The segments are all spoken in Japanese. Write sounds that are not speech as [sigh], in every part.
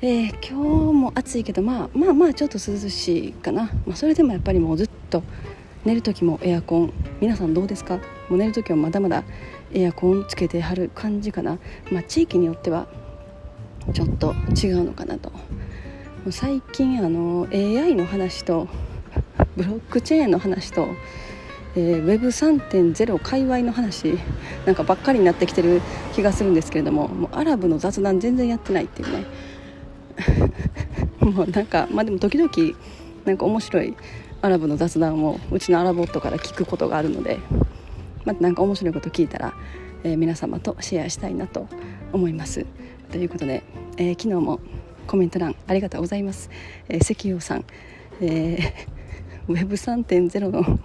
えー、今日も暑いけど、まあ、まあまあちょっと涼しいかな、まあ、それでもやっぱりもうずっと寝る時もエアコン。皆さんどうですか？もう寝る時はまだまだエアコンつけてはる感じかな、まあ、地域によってはちょっと違うのかなと。最近あの AI の話とブロックチェーンの話と、えー、Web3.0 界隈の話なんかばっかりになってきてる気がするんですけれどももうアラブの雑談全然やってないっていうね。もうなんかまあでも時々なんか面白いアラブの雑談をうちのアラボットから聞くことがあるので、まあ、なんか面白いこと聞いたら、えー、皆様とシェアしたいなと思います。ということで、えー、昨日もコメント欄ありがとうございます。えー、石油さん、えー、[laughs] Web3.0 の [laughs]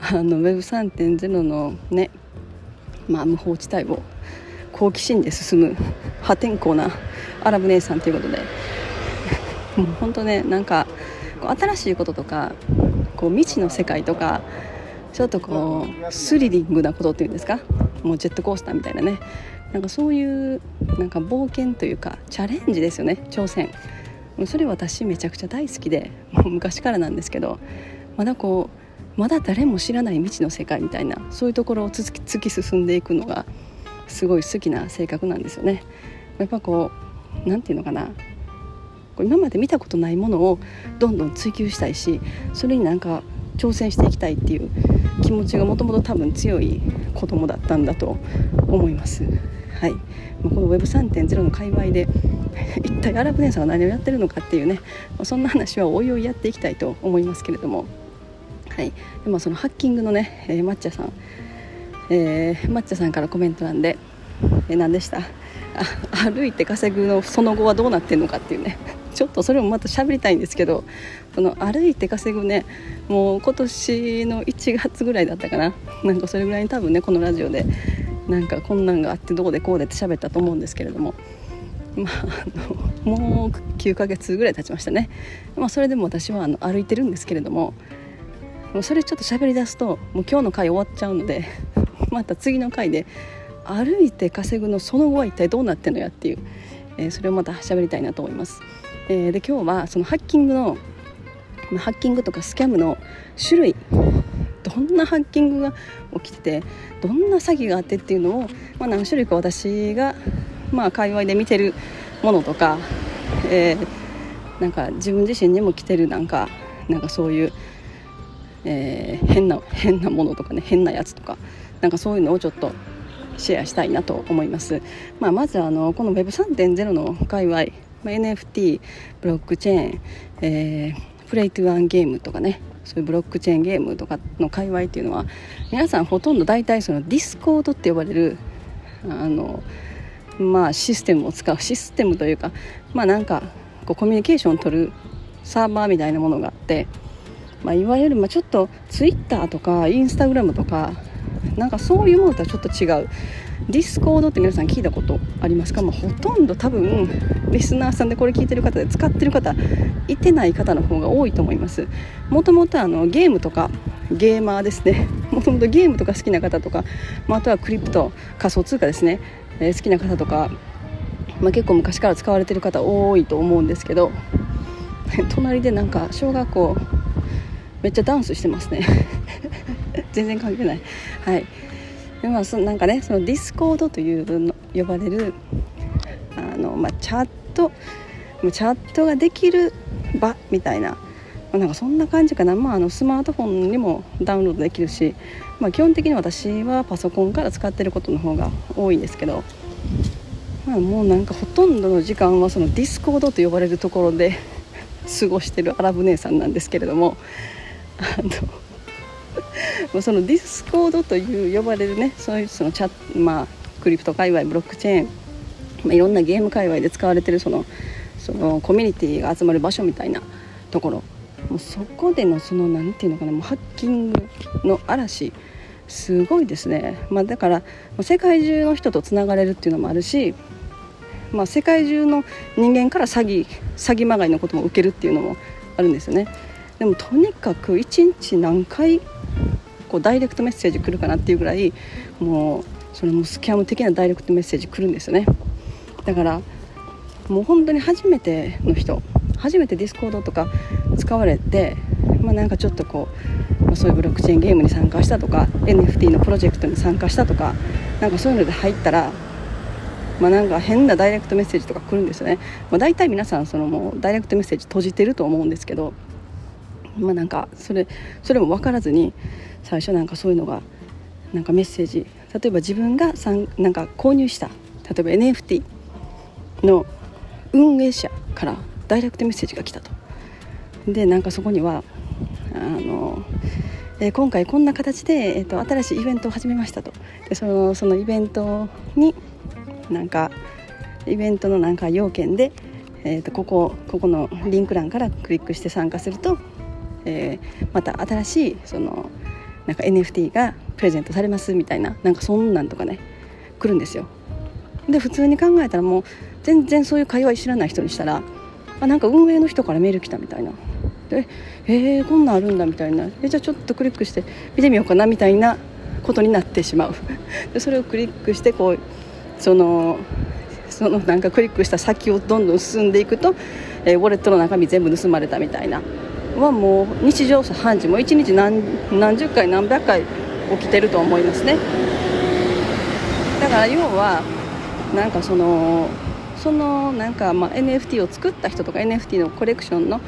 あの Web3.0 のね、まあ、無法地帯を好奇心で進む破天荒なアラブ姉さんということでもう本当ねなんか新しいこととかこう未知の世界とかちょっとこうスリリングなことっていうんですか？もうジェットコースターみたいなね。なんかそういうなんか冒険というかチャレンジですよね挑戦。それ私めちゃくちゃ大好きでもう昔からなんですけどまだこうまだ誰も知らない未知の世界みたいなそういうところを突き進んでいくのがすごい好きな性格なんですよね。やっぱこう何て言うのかな？今まで見たことないものをどんどん追求したいしそれになんか挑戦していきたいっていう気持ちがもともと多分強い子供だったんだと思います。はい、この Web3.0 の界隈で [laughs] 一体アラブ姉さんは何をやってるのかっていうねそんな話はおいおいやっていきたいと思いますけれども、はい、でもそのハッキングのね、えー、抹茶さん、えー、抹茶さんからコメント欄で、えー、何でした？[laughs] 歩いて稼ぐのその後はどうなってんのかっていうね。ちょっとそれもまた喋りたいんですけどこの歩いて稼ぐねもう今年の1月ぐらいだったかな。なんかそれぐらいに多分ねこのラジオでなんかこんなんがあってどうでこうでって喋ったと思うんですけれども。まあ、あのもう9ヶ月ぐらい経ちましたね、まあ、それでも私はあの歩いてるんですけれどももうそれちょっと喋りだすともう今日の回終わっちゃうのでまた次の回で歩いて稼ぐのその後は一体どうなってんのやっていう、えー、それをまた喋りたいなと思います。えー、で今日はそのハッキングのハッキングとかスキャムの種類 [laughs] どんなハッキングが起きててどんな詐欺があってっていうのを、まあ、何種類か私が、まあ、界隈で見てるものとか、えー、なんか自分自身にも来てるなんかなんかそういう、えー、変な変なものとかね変なやつとかなんかそういうのをちょっとシェアしたいなと思います、まあ、まずあのこの Web3.0 の界隈、まあ、NFT ブロックチェーン、えー、 play to earn ゲームとかねそういうブロックチェーンゲームとかの界隈っていうのは皆さんほとんど大体そのディスコードって呼ばれるあのまあシステムを使うシステムというかまあなんかこうコミュニケーションを取るサーバーみたいなものがあって、まあ、いわゆるまあちょっとツイッターとかインスタグラムとかなんかそういうものとはちょっと違う。ディスコードって皆さん聞いたことありますか、まあ、ほとんど多分リスナーさんでこれ聞いてる方で使ってる方いてない方の方が多いと思います。もともとあのゲームとかゲーマーですね。[laughs] もともとゲームとか好きな方とか、まあ、あとはクリプト仮想通貨ですね、えー、好きな方とか、まあ、結構昔から使われてる方多いと思うんですけど [laughs] 隣でなんか小学校めっちゃダンスしてますね。[laughs] 全然関係ない。はい。でまあそなんかねそのディスコードというの呼ばれるあの、まあ、チャットチャットができる場みたいな、ま、なんかそんな感じかな、まあ、あのスマートフォンにもダウンロードできるし、まあ、基本的に私はパソコンから使ってることの方が多いんですけど、まあ、もうなんかほとんどの時間はそのディスコードと呼ばれるところで [laughs] 過ごしてるアラブ姉さんなんですけれどもあのもうそのディスコードという呼ばれるねそういうそのチャまあクリプト界隈ブロックチェーン、まあ、いろんなゲーム界隈で使われてるそのそのコミュニティが集まる場所みたいなところ。もうそこでのその何て言うのかなもうハッキングの嵐すごいですね、まあ、だから世界中の人とつながれるっていうのもあるし、まあ、世界中の人間から詐欺詐欺まがいのことも受けるっていうのもあるんですよね。でもとにかく1日何回こうダイレクトメッセージ来るかなっていうぐらいもうその scam 的なダイレクトメッセージ来るんですよね。だからもう本当に初めての人初めてディスコードとか使われて、まあ、なんかちょっとこう、まあ、そういうブロックチェーンゲームに参加したとか NFT のプロジェクトに参加したとかなんかそういうので入ったら、まあ、なんか変なダイレクトメッセージとか来るんですよね、まあ、大体皆さんそのもうダイレクトメッセージ閉じてると思うんですけど、まあ、なんかそれそれも分からずに最初なんかそういうのがなんかメッセージ。例えば自分がさんなんか購入した例えば NFT の運営者からダイレクトメッセージが来たと。でなんかそこにはあの、えー、今回こんな形で、えーと、新しいイベントを始めましたと。でそのそのイベントになんかイベントのなんか要件で、えーと、ここここのリンク欄からクリックして参加すると、えー、また新しいそのなんか NFT がプレゼントされますみたいななんかそんなんとかね来るんですよ。で普通に考えたらもう全然そういう会話知らない人にしたらあなんか運営の人からメール来たみたいな。でえー、こんなんあるんだみたいな。えじゃあちょっとクリックして見てみようかなみたいなことになってしまう。[laughs] でそれをクリックしてこうそのそのなんかクリックした先をどんどん進んでいくと、えー、ウォレットの中身全部盗まれたみたいな。はもう日常茶飯事も1日何十回何百回起きてると思いますね。だから要はなんかそのそのなんかま NFT を作った人とか NFT のコレクションの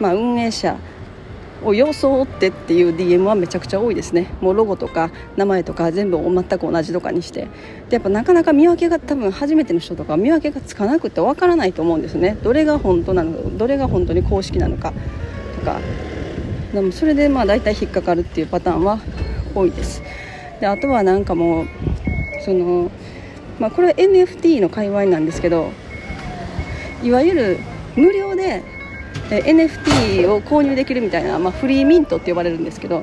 ま運営者を装ってっていう DM はめちゃくちゃ多いですね。もうロゴとか名前とか全部全く同じとかにして。でやっぱなかなか見分けが多分初めての人とか見分けがつかなくてわからないと思うんですね。どれが本当なのかどれが本当に公式なのか。か。でもそれでまあ大体引っかかるっていうパターンは多いです。であとはなんかもうそのまあこれは NFT の界隈なんですけどいわゆる無料で NFT を購入できるみたいな、まあ、フリーミントって呼ばれるんですけど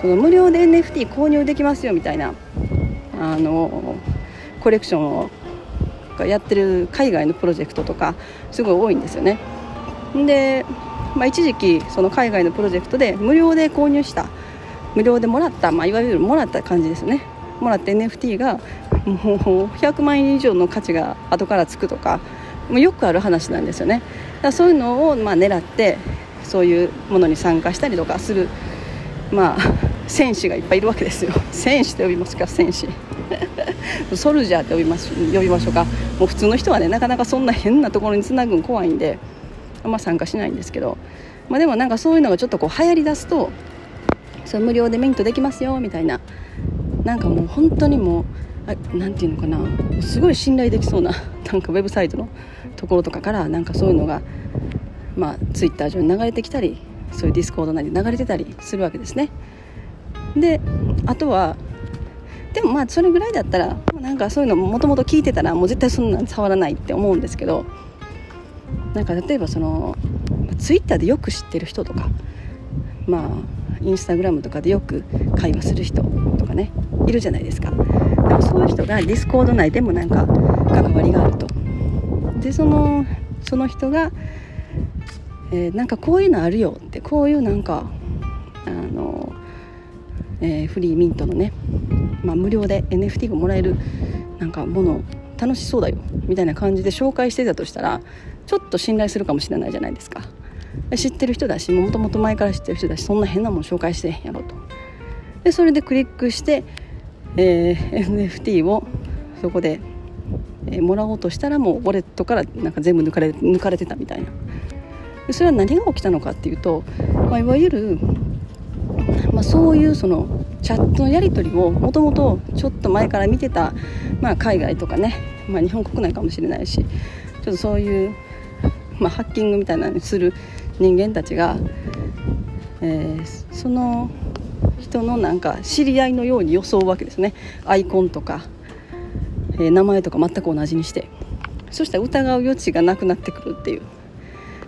その無料で NFT 購入できますよみたいなあのコレクションをやってる海外のプロジェクトとかすごい多いんですよね。で、まあ、一時期その海外のプロジェクトで無料で購入した無料でもらった、まあ、いわゆるもらった感じですね。もらった NFT がもう100万円以上の価値が後からつくとかもうよくある話なんですよね。だそういうのをまあ狙ってそういうものに参加したりとかするまあ戦士がいっぱいいるわけですよ。戦士って呼びますか戦士。[laughs] ソルジャーって呼びます呼びましょうか。もう普通の人はねなかなかそんな変なところにつなぐの怖いんで。あんま参加しないんですけど、まあ、でもなんかそういうのがちょっとこう流行りだすとそれ無料で免許できますよみたいななんかもう本当にもう何て言うのかなすごい信頼できそうな [laughs] なんかウェブサイトのところとかからなんかそういうのが、まあ、ツイッター上に流れてきたりそういうディスコード内で流れてたりするわけですね。であとはでもまあそれぐらいだったらなんかそういうのもともと聞いてたらもう絶対そんなん触らないって思うんですけどなんか例えばそのツイッターでよく知ってる人とかまあインスタグラムとかでよく会話する人とかねいるじゃないですか。でもそういう人がディスコード内でもなんか関わりがあると。でそのその人が、えー、なんかこういうのあるよってこういうなんかあの、えー、 free mint のね、まあ、無料で NFT がもらえるなんかもの楽しそうだよみたいな感じで紹介してたとしたらちょっと信頼するかもしれないじゃないですか。知ってる人だしもともと前から知ってる人だしそんな変なもん紹介してやろうと。でそれでクリックして、えー、NFT をそこで、えー、もらおうとしたらもうウォレットからなんか全部抜かれ抜かれてたみたいな。でそれは何が起きたのかっていうと、まあ、いわゆる、まあ、そういうそのチャットのやり取りをもともとちょっと前から見てた、まあ、海外とかね、まあ、日本国内かもしれないしちょっとそういう、まあ、ハッキングみたいなのにする人間たちが、えー、その人のなんか知り合いのように装うわけですね。アイコンとか、えー、名前とか全く同じにして。そしたら疑う余地がなくなってくるっていう。だ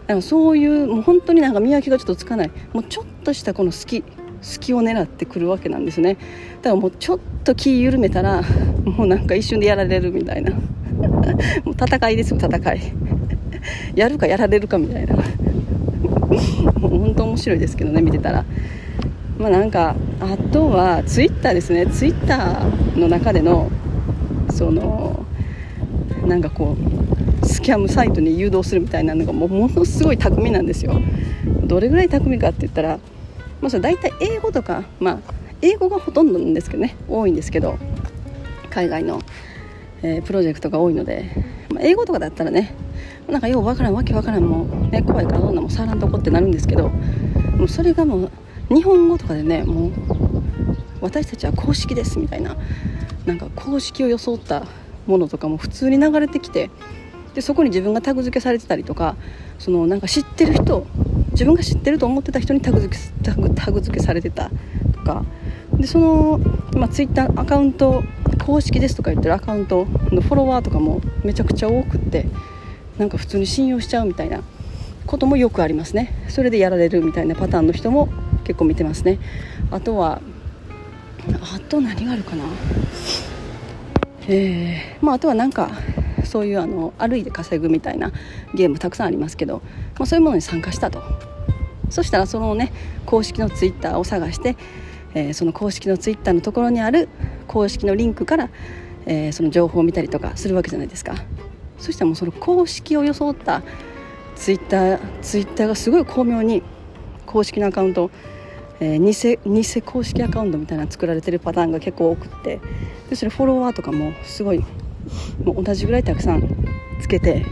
からそういうもう本当になんか見分けがちょっとつかない。もうちょっとしたこの隙隙を狙ってくるわけなんですね。だからもうちょっと気緩めたらもうなんか一瞬でやられるみたいな。[laughs] もう戦いですよ戦い。[laughs] やるかやられるかみたいな。も [laughs] う本当面白いですけどね見てたら。まあなんかあとはツイッターですね。ツイッターの中でのそのなんかこうスキャムサイトに誘導するみたいなのがもうものすごい巧みなんですよ。どれぐらい巧みかって言ったら、まあ、それ大体英語とかまあ英語がほとんどなんですけどね。多いんですけど海外の、えー、プロジェクトが多いので、まあ、英語とかだったらねなんかようわからんわけわからんもう、ね、怖いからどんなもん触らんとこってなるんですけどもうそれがもう日本語とかでねもう私たちは公式ですみたいななんか公式を装ったものとかも普通に流れてきてでそこに自分がタグ付けされてたりとかそのなんか知ってる人自分が知ってると思ってた人にタグ付けタグタグ付けされてたとかでその、まあ、ツイッターアカウント公式ですとか言ってるアカウントのフォロワーとかもめちゃくちゃ多くってなんか普通に信用しちゃうみたいなこともよくありますね。それでやられるみたいなパターンの人も結構見てますね。あとはあと何があるかな。えー、まああとはなんかそういうあの歩いて稼ぐみたいなゲームたくさんありますけど、まあ、そういうものに参加したと。そしたらそのね公式のツイッターを探して、えー、その公式のツイッターのところにある公式のリンクから、えー、その情報を見たりとかするわけじゃないですか。そしたらもうその公式を装ったツイッターツイッターがすごい巧妙に公式のアカウントえー、偽偽公式アカウントみたいな作られてるパターンが結構多くってでそれフォロワーとかもすごいもう同じぐらいたくさんつけて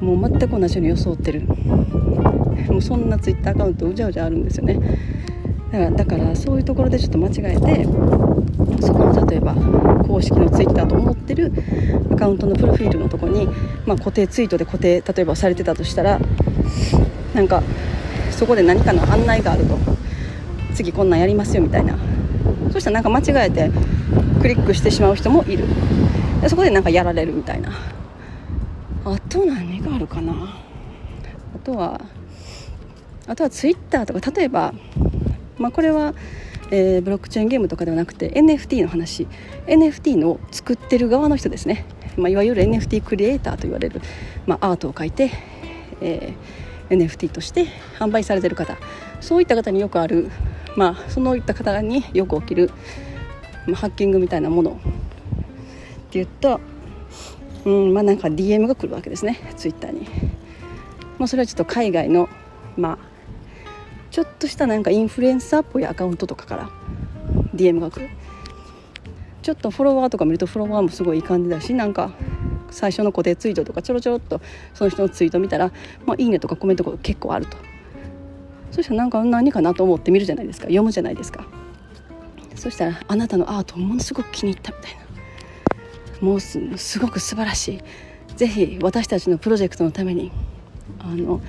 もう全く同じように装ってる。もうそんなツイッターアカウントうじゃうじゃあるんですよね。だからだからそういうところでちょっと間違えてそこの例えば公式のツイッターと思ってるアカウントのプロフィールのとこに、まあ、固定ツイートで固定例えばされてたとしたらなんかそこで何かの案内があると。次こんなんやりますよみたいな。そしたらなんか間違えてクリックしてしまう人もいる。でそこでなんかやられるみたいな。あと何があるかな。あとはあとはツイッターとか例えば、まあ、これは、えー、ブロックチェーンゲームとかではなくて NFT の話。NFT の作ってる側の人ですね、まあ、いわゆる NFT クリエイターと言われる、まあ、アートを描いて、えー NFT として販売されてる方。そういった方によくあるまあそういった方によく起きる、まあ、ハッキングみたいなもの。って言うとうんまあなんか DM が来るわけですね。ツイッターに、まあ、それはちょっと海外のまあちょっとしたなんかインフルエンサーっぽいアカウントとかから DM が来る。ちょっとフォロワーとか見るとフォロワーもすごいいい感じだしなんか最初の固定ツイートとかちょろちょろっとその人のツイート見たら、まあ、いいねとかコメントが結構あると。そしたらなんか何かなと思って見るじゃないですか。読むじゃないですか。そしたらあなたのアートものすごく気に入ったみたいな。もうすごく素晴らしい。ぜひ私たちのプロジェクトのためにあの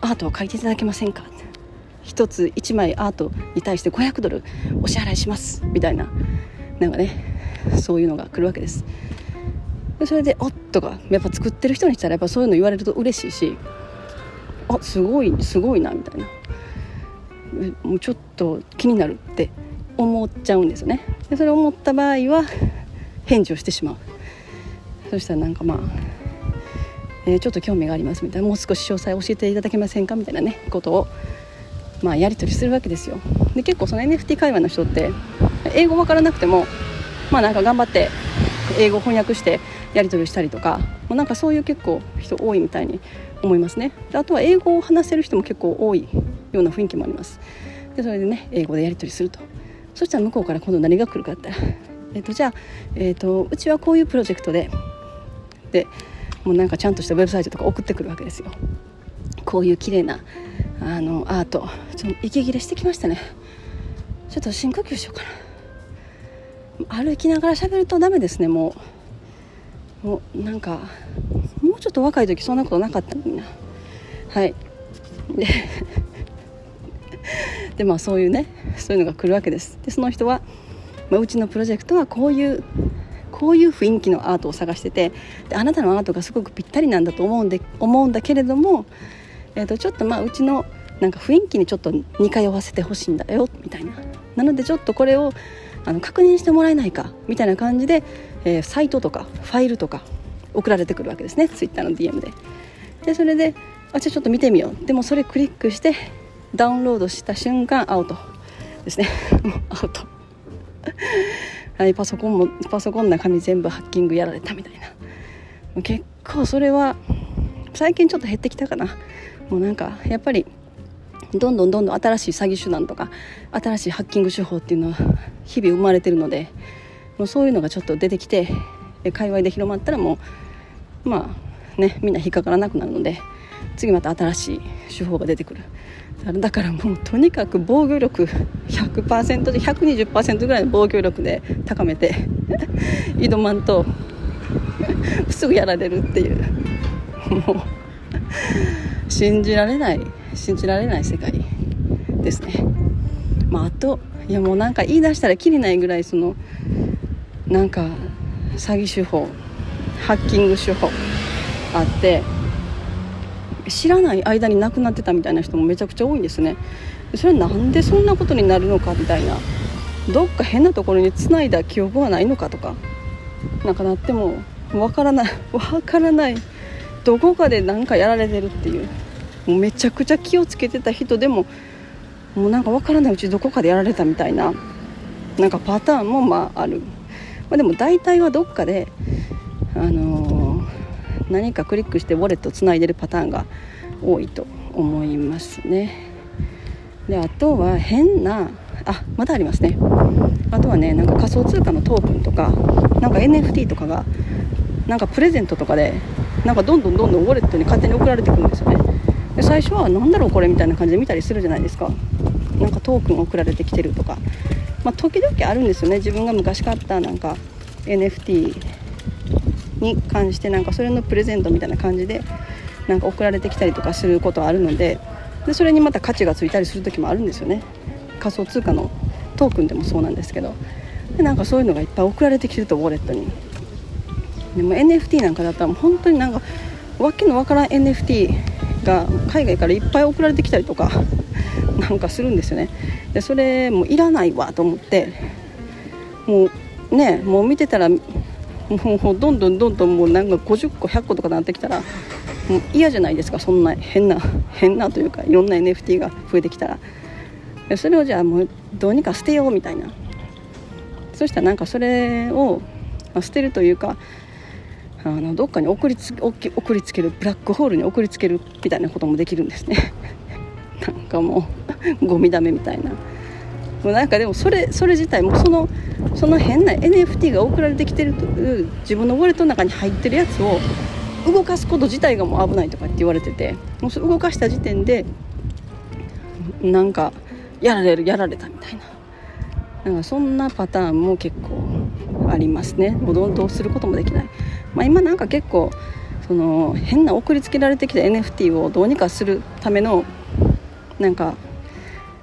アートを描いていただけませんか。一つ1枚アートに対して500ドルお支払いします。みたいな。なんかねそういうのが来るわけです。でそれで「おっ」とかやっぱ作ってる人にしたらやっぱそういうの言われると嬉しいし「あすごいすごいな」みたいな。もうちょっと気になるって思っちゃうんですよね。でそれを思った場合は返事をしてしまう。そしたらなんかまあ、えー、ちょっと興味がありますみたいな。もう少し詳細教えていただけませんかみたいなねことをまあやり取りするわけですよ。で結構その NFT 会話の人って英語わからなくてもまあなんか頑張って英語翻訳してやり取りしたりとかもうなんかそういう結構人多いみたいに思いますね。であとは英語を話せる人も結構多いような雰囲気もあります。でそれでね英語でやり取りすると。そしたら向こうから今度何が来るかって。えーと、じゃあ、えーと、うちはこういうプロジェクトで。でもうなんかちゃんとしたウェブサイトとか送ってくるわけですよ。こういう綺麗なあのアートちょっと息切れしてきましたね。ちょっと深呼吸しようかな。歩きながら喋るとダメですねもう。もうなんかもうちょっと若い時そんなことなかったのにな。はい。ででまあそういうねそういうのが来るわけです。でその人は、まあ、うちのプロジェクトはこういうこういう雰囲気のアートを探しててであなたのアートがすごくぴったりなんだと思うんで思うんだけれども、えー、とちょっとまあうちのなんか雰囲気にちょっと似通わせてほしいんだよみたいな。なのでちょっとこれをあの確認してもらえないかみたいな感じで、えー、サイトとかファイルとか送られてくるわけですね。ツイッターの DM で。でそれであじゃあちょっと見てみよう。でもそれクリックしてダウンロードした瞬間アウトですね。[laughs] アウト。[laughs] はいパソコンもパソコンの中身全部ハッキングやられたみたいな。結構それは最近ちょっと減ってきたかな。もうなんかやっぱりどんどんどんどん新しい詐欺手段とか新しいハッキング手法っていうのは日々生まれてるのでもうそういうのがちょっと出てきて界隈で広まったらもうまあねみんな引っかからなくなるので次また新しい手法が出てくる。だからもうとにかく防御力100%で120%ぐらいの防御力で高めて [laughs] 挑まんと [laughs] すぐやられるっていう。もう信じられない信じられない世界ですね。まあ、あといやもうなんか言い出したらきりないぐらいそのなんか詐欺手法ハッキング手法あって知らない間に亡くなってたみたいな人もめちゃくちゃ多いんですねそれなんでそんなことになるのかみたいなどっか変なところにつないだ記憶はないのかとかなんかなってもわからないわからないどこかで何かやられてるっていう。もうめちゃくちゃ気をつけてた人でももうなんか分からないうちどこかでやられたみたいななんかパターンもまあある、まあ、でも大体はどっかで、あのー、何かクリックしてウォレットをつないでるパターンが多いと思いますね。であとは変なあまだありますね。あとはねなんか仮想通貨のトークンとかなんか NFT とかがなんかプレゼントとかでなんかどんどんどんどんウォレットに勝手に送られてくるんですよね。で最初は何だろうこれみたいな感じで見たりするじゃないですか。なんかトークン送られてきてるとか、まあ、時々あるんですよね。自分が昔買ったなんか NFT に関してなんかそれのプレゼントみたいな感じでなんか送られてきたりとかすることはあるのででそれにまた価値がついたりする時もあるんですよね。仮想通貨のトークンでもそうなんですけど。でなんかそういうのがいっぱい送られてきてるとウォレットに。でも NFT なんかだったらもう本当になんかわけのわからん NFT が海外からいっぱい送られてきたりとか [laughs] なんかするんですよね。でそれもういらないわと思ってもうねもう見てたらもうどんどんどんどんもうなんか50個100個とかなってきたらもう嫌じゃないですかそんな変な変なというかいろんな NFT が増えてきたら。それをじゃあもうどうにか捨てようみたいな。そしたらなんかそれを捨てるというかあのどっかに送りつ送りつけるブラックホールに送りつけるみたいなこともできるんですね。[laughs] なんかもうゴミだめみたいな。もうなんかでもそれそれ自体もそのその変な NFT が送られてきてると自分のウォレットの中に入ってるやつを動かすこと自体がもう危ないとかって言われててもう動かした時点でなんかやられるやられたみたいな。なんかそんなパターンも結構ありますね。もうどうすることもできない。まあ、今なんか結構その変な送りつけられてきた NFT をどうにかするためのなんか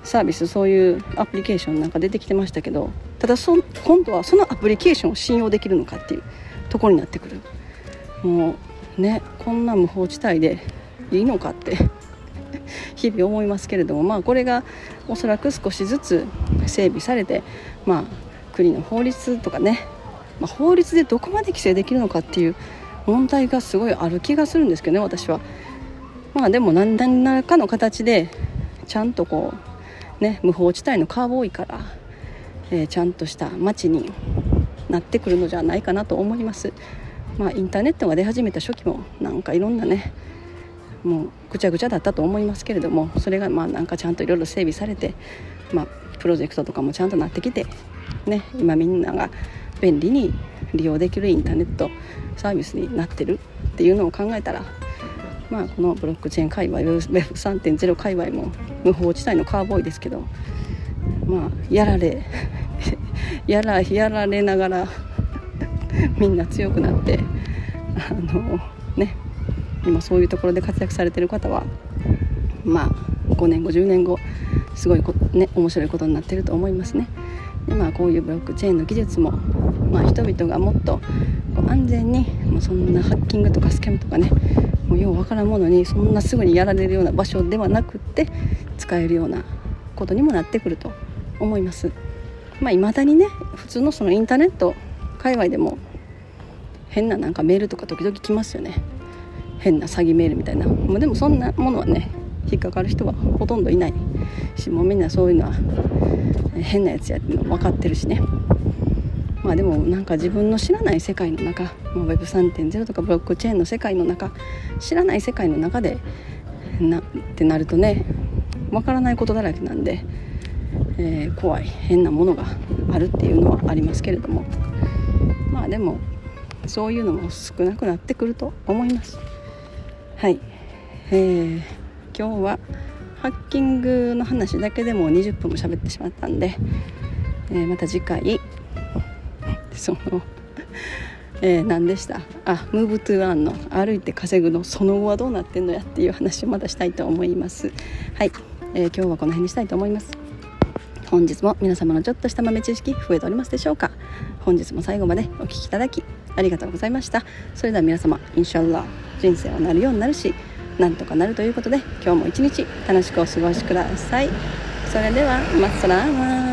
サービスそういうアプリケーションなんか出てきてましたけどただそ今度はそのアプリケーションを信用できるのかっていうところになってくる。もうねこんな無法地帯でいいのかって [laughs] 日々思いますけれどもまあこれがおそらく少しずつ整備されてまあ国の法律とかねまあ、法律でどこまで規制できるのかっていう問題がすごいある気がするんですけどね私は。まあでも何らかの形でちゃんとこうね無法地帯のカーボーイから、えー、ちゃんとした街になってくるのじゃないかなと思います。まあ、インターネットが出始めた初期もなんかいろんなねもうぐちゃぐちゃだったと思いますけれどもそれがまあなんかちゃんといろいろ整備されて、まあ、プロジェクトとかもちゃんとなってきて、ね、今みんなが便利に利用できるインターネットサービスになってるっていうのを考えたらまあこのブロックチェーン界隈 Web3.0 界隈も無法地帯のカーボーイですけどまあやられ [laughs] やらやられながら [laughs] みんな強くなってあのね今そういうところで活躍されてる方はまあ5年後10年後すごいこ、ね、面白いことになってると思いますね。でまあこういうブロックチェーンの技術も、まあ、人々がもっとこう安全にもうそんなハッキングとかスキャンとかねもうようわからんものにそんなすぐにやられるような場所ではなくって使えるようなことにもなってくると思います。まあ、未だにね普通のそのインターネット界隈でも変ななんかメールとか時々来ますよね変な詐欺メールみたいなもうでもそんなものはね引っかかる人はほとんどいないしもうみんなそういうのは変なやつやっての分かってるしね。まあでもなんか自分の知らない世界の中、まあ、Web3.0 とかブロックチェーンの世界の中知らない世界の中でなってなるとね分からないことだらけなんで、えー、怖い変なものがあるっていうのはありますけれども。まあでもそういうのも少なくなってくると思います。はい、えー、今日はハッキングの話だけでも20分も喋ってしまったんで、えー、また次回。[laughs] その [laughs] えー、何でした？あムーブトゥーアンの歩いて稼ぐのその後はどうなってんのやっていう話をまたしたいと思います。はい、えー、今日はこの辺にしたいと思います。本日も皆様のちょっとした豆知識増えておりますでしょうか？本日も最後までお聴きいただきありがとうございました。それでは皆様インシャラ人生はなるようになるしなんとかなるということで今日も一日楽しくお過ごしください。それではマッサラーマ